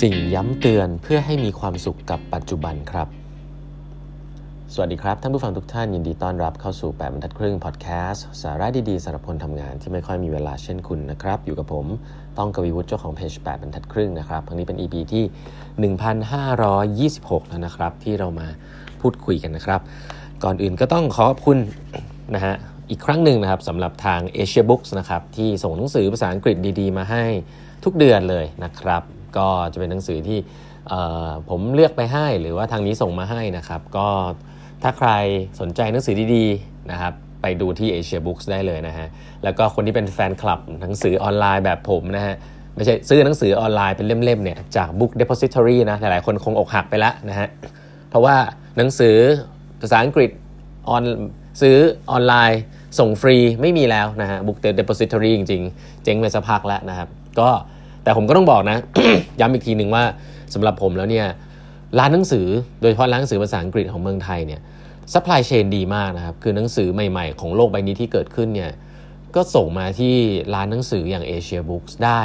สิ่งย้ำเตือนเพื่อให้มีความสุขกับปัจจุบันครับ สวัสดีครับ ท่านผู้ฟังทุกท่านยินดีต้อนรับเข้าสู่ 8บรรทัดครึ่งพอดแคสต์สาระดีๆสำหรับคนทำงานที่ไม่ค่อยมีเวลาเช่นคุณนะครับ อยู่กับผมต้องกวีวุฒิเจ้าของเพจ8บรรทัดครึ่งนะครับครั้งนี้เป็น EP ที่ 1526 แล้วนะครับ ที่เรามาพูดคุยกันนะครับ ก่อนอื่นก็ต้องขอขอบคุณนะฮะอีกครั้งหนึ่งนะครับสำหรับทาง Asia Books นะครับที่ส่งหนังสือภาษาอังกฤษดีๆ มาให้ทุกเดือนเลยนะครับ ก็จะเป็นหนังสือที่ผมเลือกไปให้หรือว่าทางนี้ส่งมาให้นะครับ ก็ถ้าใครสนใจหนังสือดีๆนะครับไปดูที่ Asia Books ได้เลยนะฮะ แล้วก็คนที่เป็นแฟนคลับหนังสือออนไลน์แบบผมนะฮะ ไม่ใช่ซื้อหนังสือออนไลน์เป็นเล่มๆเนี่ยจาก Book Depository นะ หลายๆคนคงอกหักไปแล้วนะฮะ เพราะว่าหนังสือภาษาอังกฤษออนซื้อออนไลน์ส่งฟรีไม่มีแล้วนะฮะ Book Depository จริงๆ เจ๊งไปสักพักแล้วนะครับ ก็ แต่ผมก็ต้องบอกนะ ย้ำอีกทีหนึ่งว่าสำหรับผมแล้วเนี่ยร้านหนังสือโดยเฉพาะร้านหนังสือภาษาอังกฤษของเมืองไทยเนี่ย supply chain ดีมากนะครับ คือหนังสือใหม่ๆ ของโลกใบนี้ที่เกิดขึ้นเนี่ยก็ส่งมาที่ร้านหนังสืออย่าง Asia Books ได้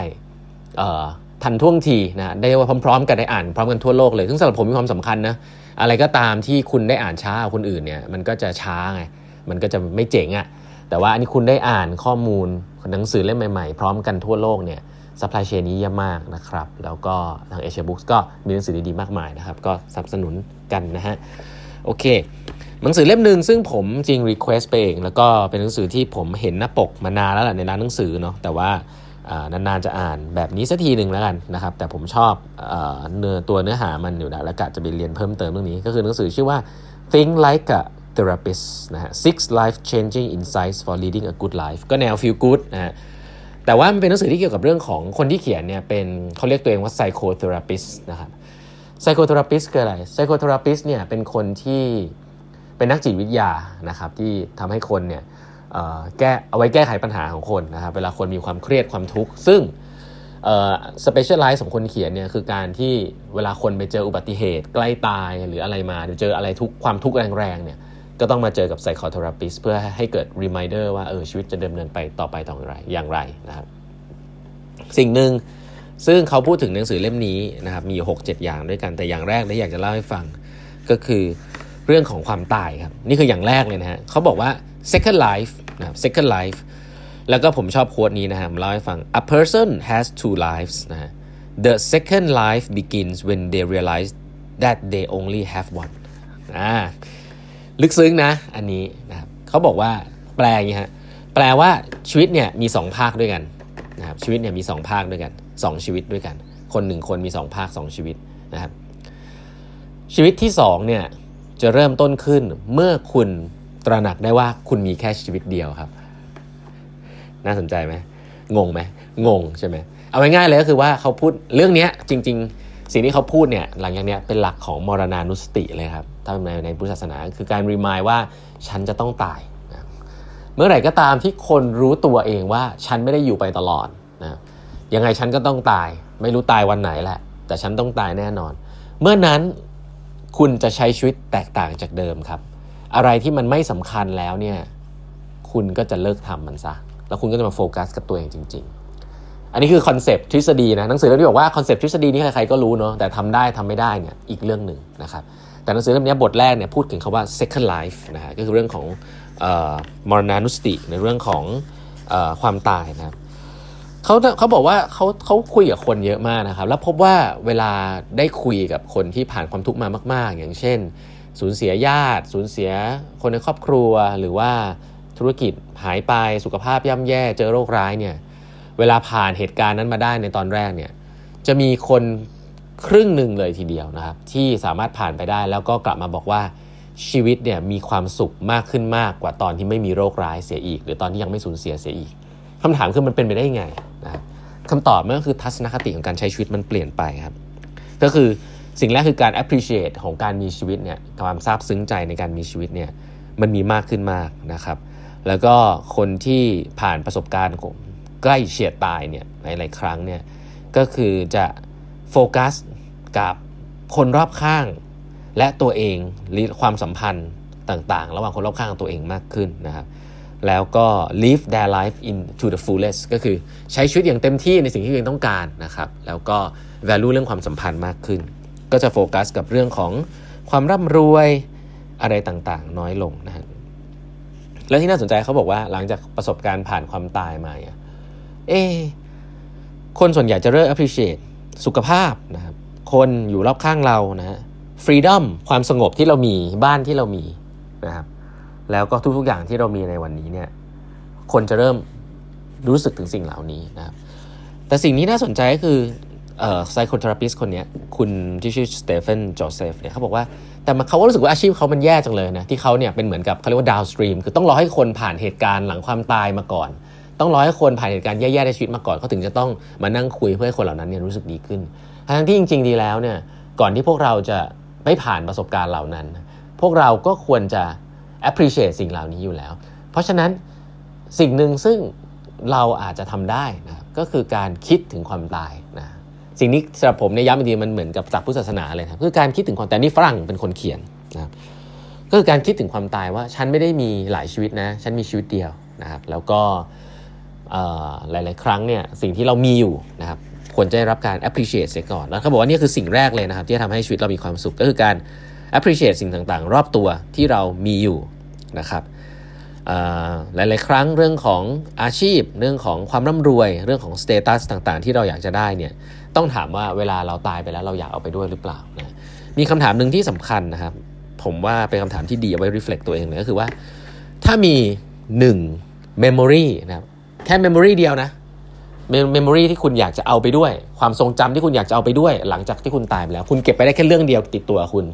ทันท่วงทีนะได้ว่าพร้อมๆ กันได้อ่านพร้อมกันทั่วโลกเลยซึ่งสำหรับผมมีความสำคัญนะอะไรก็ตามที่คุณได้อ่านช้ากว่าคนอื่นเนี่ยมันก็จะช้าไงมันก็จะไม่เจ๋งอะ่ะแต่ว่าอันนี้คุณได้อ่านข้อมูลหนังสือเล่มใหม่ๆ พร้อมกันทั่วโลกเนี่ย supply chain นี้เยี่ยมมากนะครับ แล้วก็ทาง Asia Books ก็มีหนังสือดีๆมากมายนะครับ ก็สนับสนุนกันนะฮะ โอเค หนังสือเล่มหนึ่งซึ่งผมจริง request ไปเอง แล้วก็เป็นหนังสือที่ผมเห็นหน้าปกมานานแล้วแหละในร้านหนังสือเนาะ แต่ว่านานๆจะอ่านแบบนี้สักทีหนึ่งแล้วกันนะครับ แต่ผมชอบเนื้อตัวเนื้อหามันอยู่แล้วแล้วกะจะไปเรียนเพิ่มเติมเรื่องนี้ ก็คือหนังสือชื่อว่า Think Like a Therapist นะฮะ Six Life Changing Insights for Leading a Good Life ก็แนว Feel Good นะฮะ แต่ว่ามันเป็นหนังสือที่เกี่ยวกับเรื่องของคนที่เขียนเนี่ยเป็นเขาเรียกตัวเองว่า psychotherapist นะครับ psychotherapist คืออะไร psychotherapist เนี่ยเป็นคนที่เป็นนักจิตวิทยานะครับที่ทำให้คนเนี่ยแก้เอาไว้แก้ไขปัญหาของคนนะครับเวลาคนมีความเครียดความทุกข์ซึ่งspecialize ของคนเขียนเนี่ยคือการที่เวลาคนไปเจออุบัติเหตุใกล้ตายหรืออะไรมาหรือเจออะไรทุกความทุกข์แรงๆเนี่ย ก็ต้องมาเจอกับ psychotherapist เพื่อให้เกิด reminder ว่าเออชีวิตจะดำเนินไปต่อไปต่อไรอย่างไรนะครับสิ่งหนึ่งซึ่งเขาพูดถึงหนังสือเล่มนี้นะครับมี 6-7 อย่างด้วยกันแต่อย่างแรกที่อยากจะเล่าให้ฟังก็คือเรื่องของความตายครับ นี่คืออย่างแรกเลยนะฮะเขาบอกว่า second life นะครับ second life แล้วก็ผมชอบโค้ดนี้นะฮะผมเล่าให้ฟัง a person has two lives นะฮะ the second life begins when they realize that they only have one อ่า ลึกซึ้งนะ อันนี้นะครับเขาบอกว่าแปลอย่างนี้ฮะแปลว่าชีวิตเนี่ยมี 2 ภาคด้วยกันนะครับชีวิตเนี่ยมี 2 ภาคด้วยกัน 2 ชีวิตด้วยกัน คนหนึ่งคนมี 2 ภาค 2 ชีวิตนะครับชีวิตที่2เนี่ยจะเริ่มต้นขึ้นเมื่อคุณตระหนักได้ว่าคุณมีแค่ชีวิตเดียวครับ น่าสนใจไหมงงไหมงงใช่ไหมเอาง่ายๆเลยก็คือว่าเขาพูดเรื่องนี้จริง ๆ สิ่งที่เขาพูดเนี่ยหลังจากนี้เป็นหลักของมรณานุสติเลยครับ ถ้าในในพุทธศาสนาคือการรีมายว่าฉันจะต้องตายนะเมื่อไหร่ก็ตามที่คนรู้ตัวเองว่าฉันไม่ได้อยู่ไปตลอดนะยังไงฉันก็ต้องตาย ไม่รู้ตายวันไหนแหละ แต่ฉันต้องตายแน่นอน เมื่อนั้นคุณจะใช้ชีวิตแตกต่างจากเดิมครับ อะไรที่มันไม่สำคัญแล้วเนี่ยคุณก็จะเลิกทำมันซะ แล้วคุณก็จะมาโฟกัสกับตัวเองจริง อันนี้คือ concept ทฤษฎีนะหนังสือเล่มนี้บอกว่า concept ทฤษฎีนี้ใครๆก็รู้เนาะแต่ทำได้ทำไม่ได้เนี่ยอีกเรื่องหนึ่งนะครับแต่หนังสือเล่มนี้บทแรกเนี่ยพูดถึงคำว่า second life นะฮะก็คือเรื่องของมรณานุสติ ในเรื่องของอความตายนะครับเขาเขาบอกว่าเขาเขาคุยกับคนเยอะมากนะครับ แล้วพบว่าเวลาได้คุยกับคนที่ผ่านความทุกข์มามาก ๆ อย่างเช่น สูญเสียญาติ สูญเสียคนในครอบครัวหรือว่าธุรกิจหายไปสุขภาพย่ำแย่เจอโรคร้ายเนี่ย เวลาผ่านเหตุการณ์นั้นมาได้ในตอนแรกเนี่ยจะมีคนครึ่งหนึ่งเลยทีเดียวนะครับ ที่สามารถผ่านไปได้แล้วก็กลับมาบอกว่าชีวิตเนี่ยมีความสุขมากขึ้นมากกว่าตอนที่ไม่มีโรคร้ายเสียอีก หรือตอนที่ยังไม่สูญเสียเสียอีกคำถามคือมันเป็นไปได้ยังไงนะครับคำตอบมันก็คือทัศนคติของการใช้ชีวิตมันเปลี่ยนไปครับ ก็คือสิ่งแรกคือการ appreciate ของการมีชีวิตเนี่ยความซาบซึ้งใจในการมีชีวิตเนี่ยมันมีมากขึ้นมากนะครับ แล้วก็คนที่ผ่านประสบการณ์ ใกล้เฉียดตายเนี่ยหลายๆครั้งเนี่ยก็คือจะโฟกัสกับคนรอบข้าง และตัวเองหรือความสัมพันธ์ต่างๆ ระหว่างคนรอบข้างตัวเองมากขึ้นนะครับแล้วก็ live their life into the fullest ก็คือใช้ชีวิตอย่างเต็มที่ในสิ่งที่ตัวเองต้องการนะครับ แล้วก็ value เรื่องความสัมพันธ์มากขึ้น ก็จะโฟกัสกับเรื่องของความร่ำรวยอะไรต่างๆ น้อยลงนะฮะแล้วที่น่าสนใจเขาบอกว่าหลังจากประสบการณ์ผ่านความตายมาเเอ คนส่วนใหญ่จะเริ่ม appreciate สุขภาพนะครับ คนอยู่รอบข้างเรานะฮะ freedom ความสงบที่เรามีบ้านที่เรามีนะครับ แล้วก็ทุกๆอย่างที่เรามีในวันนี้เนี่ย คนจะเริ่มรู้สึกถึงสิ่งเหล่านี้นะครับ แต่สิ่งนี้น่าสนใจก็คือเอ่อ psychotherapist คนนี้คุณที่ชื่อ Stephen Joseph เนี่ยเขาบอกว่า แต่เขาก็รู้สึกว่าอาชีพเขามันแย่จังเลยนะ ที่เขาเนี่ยเป็นเหมือนกับเขาเรียกว่า downstream คือต้องรอให้คนผ่านเหตุการณ์หลังความตายมาก่อน ต้องรอให้คนผ่านเหตุการณ์แย่ๆในชีวิตมาก่อนเขาถึงจะต้องมานั่งคุยเพื่อให้คนเหล่านั้นเนี่ยรู้สึกดีขึ้น ทั้งที่จริง ๆ ดีแล้วเนี่ยก่อนที่พวกเราจะไม่ผ่านประสบการณ์เหล่านั้น พวกเราก็ควรจะ appreciate สิ่งเหล่านี้อยู่แล้ว เพราะฉะนั้นสิ่งหนึ่งซึ่งเราอาจจะทำได้นะก็คือการคิดถึงความตายนะสิ่งนี้สำหรับผมในย้ำอีกทีมันเหมือนกับจากพุทธศาสนาเลยครับคือการคิดถึงความแต่นี่ฝรั่งเป็นคนเขียนนะครับก็คือการคิดถึงความตายว่าฉันไม่ได้มีหลายชีวิตนะ ฉันมีชีวิตเดียวนะครับแล้วก็ หลาย ๆ ครั้งเนี่ยสิ่งที่เรามีอยู่นะครับควรจะได้รับการ appreciate เสียก่อน แล้วเขาบอกว่านี่คือสิ่งแรกเลยนะครับ ที่จะทำให้ชีวิตเรามีความสุขก็คือการ appreciate สิ่งต่าง ๆ รอบตัวที่เรามีอยู่นะครับหลาย ๆ ครั้งเรื่องของอาชีพ เรื่องของความร่ำรวย เรื่องของสเตตัสต่าง ๆ ที่เราอยากจะได้เนี่ยต้องถามว่าเวลาเราตายไปแล้วเราอยากเอาไปด้วยหรือเปล่านะมีคำถามหนึ่งที่สำคัญนะครับ ผมว่าเป็นคำถามที่ดีเอาไว้ reflect ตัวเองเลยก็คือว่า ถ้ามี 1 memory นะครับ แค่ memory เดียวนะ memory ที่คุณอยากจะเอาไปด้วย ความทรงจำที่คุณอยากจะเอาไปด้วย หลังจากที่คุณตายไปแล้ว คุณเก็บไปได้แค่เรื่องเดียวติดตัวคุณ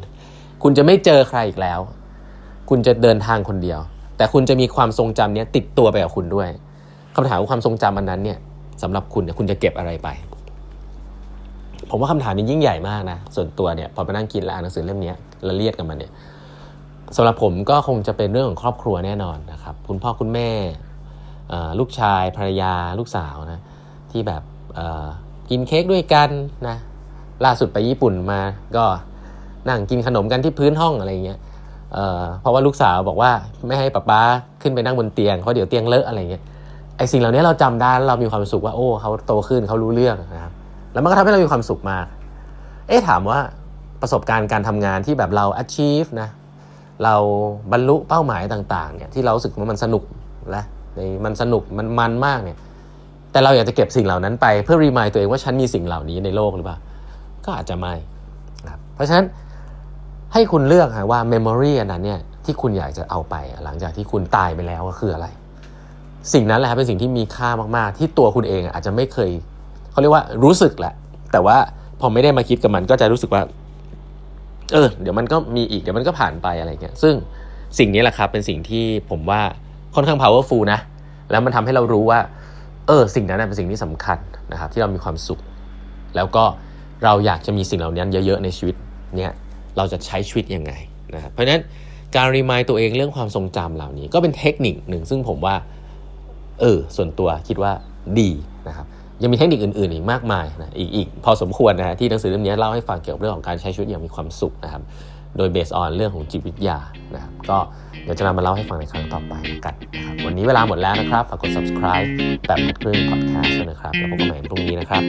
คุณจะไม่เจอใครอีกแล้ว คุณจะเดินทางคนเดียว แต่คุณจะมีความทรงจำเนี้ยติดตัวไปกับคุณด้วยคำถามว่าความทรงจำอันนั้นเนี่ยสำหรับคุณเนี่ยคุณจะเก็บอะไรไป ผมว่าคำถามนี้ยิ่งใหญ่มากนะส่วนตัวเนี่ยพอไปนั่งกินแล้วอ่านหนังสือเล่มนี้ละเลียดกันมาเนี่ยสำหรับผมก็คงจะเป็นเรื่องของครอบครัวแน่นอนนะครับ คุณพ่อคุณแม่ ลูกชายภรรยาลูกสาวนะที่แบบกินเค้กด้วยกันนะล่าสุดไปญี่ปุ่นมาก็นั่งกินขนมกันที่พื้นห้องอะไรเงี้ยเเพราะว่าลูกสาวบอกว่าไม่ให้ป๊าป๊าขึ้นไปนั่งบนเตียงเพราะเดี๋ยวเตียงเลอะอะไรเงี้ยไอสิ่งเหล่านี้เราจำได้เรามีความสุขว่าโอ้เขาโตขึ้นเขารู้เรื่องนะครับแล้วมันก็ทำให้เรามีความสุขมาก เอ๊ะถามว่าประสบการณ์การทำงานที่แบบเรา achieve นะเราบรรลุเป้าหมายต่างๆเนี่ยที่เราสึกว่ามันสนุกและ มันสนุกมันมันมากเนี่ย แต่เราอยากจะเก็บสิ่งเหล่านั้นไปเพื่อรีมายตัวเองว่าฉันมีสิ่งเหล่านี้ในโลกหรือเปล่า ก็อาจจะไม่ครับเพราะฉะนั้นให้คุณเลือกว่า memory อันนั้นเนี่ยที่คุณอยากจะเอาไป หลังจากที่คุณตายไปแล้วก็คืออะไร สิ่งนั้นแหละเป็นสิ่งที่มีค่ามากๆ ที่ตัวคุณเองอาจจะไม่เคยเขาเรียกว่ารู้สึกแหละ แต่ว่าพอไม่ได้มาคิดกับมันก็จะรู้สึกว่า เออ เดี๋ยวมันก็มีอีกเดี๋ยวมันก็ผ่านไปอะไรเงี้ยซึ่งสิ่งนี้แหละครับเป็นสิ่งที่ผมว่า ค่อนข้าง powerful นะ แล้วมันทำให้เรารู้ว่า เออ สิ่งนั้นเป็นสิ่งที่สำคัญนะครับ ที่เรามีความสุข แล้วก็เราอยากจะมีสิ่งเหล่านี้เยอะๆในชีวิตเนี่ยเราจะใช้ชีวิตยังไงนะครับเพราะฉะนั้นการรีมายตัวเองเรื่องความทรงจำเหล่านี้ ก็เป็นเทคนิคหนึ่งซึ่งผมว่า เออ ส่วนตัวคิดว่าดีนะครับยังมีเทคนิคอื่นๆอีกมากมายนะอีกอีกพอสมควรนะฮะที่หนังสือเล่มนี้เล่าให้ฟังเกี่ยวกับเรื่องของการใช้ชีวิตอย่างมีความสุขนะครับ โดยเบสออนเรื่องของจิตวิทยานะครับก็เดี๋ยวจะนำมาเล่าให้ฟังในครั้งต่อไปกันนะครับวันนี้เวลาหมดแล้วนะครับฝากกด subscribe แบบครึ่ง podcast ด้วยนะครับแล้วพบกันใหม่พรุ่งนี้นะครับ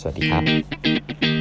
สวัสดีครับ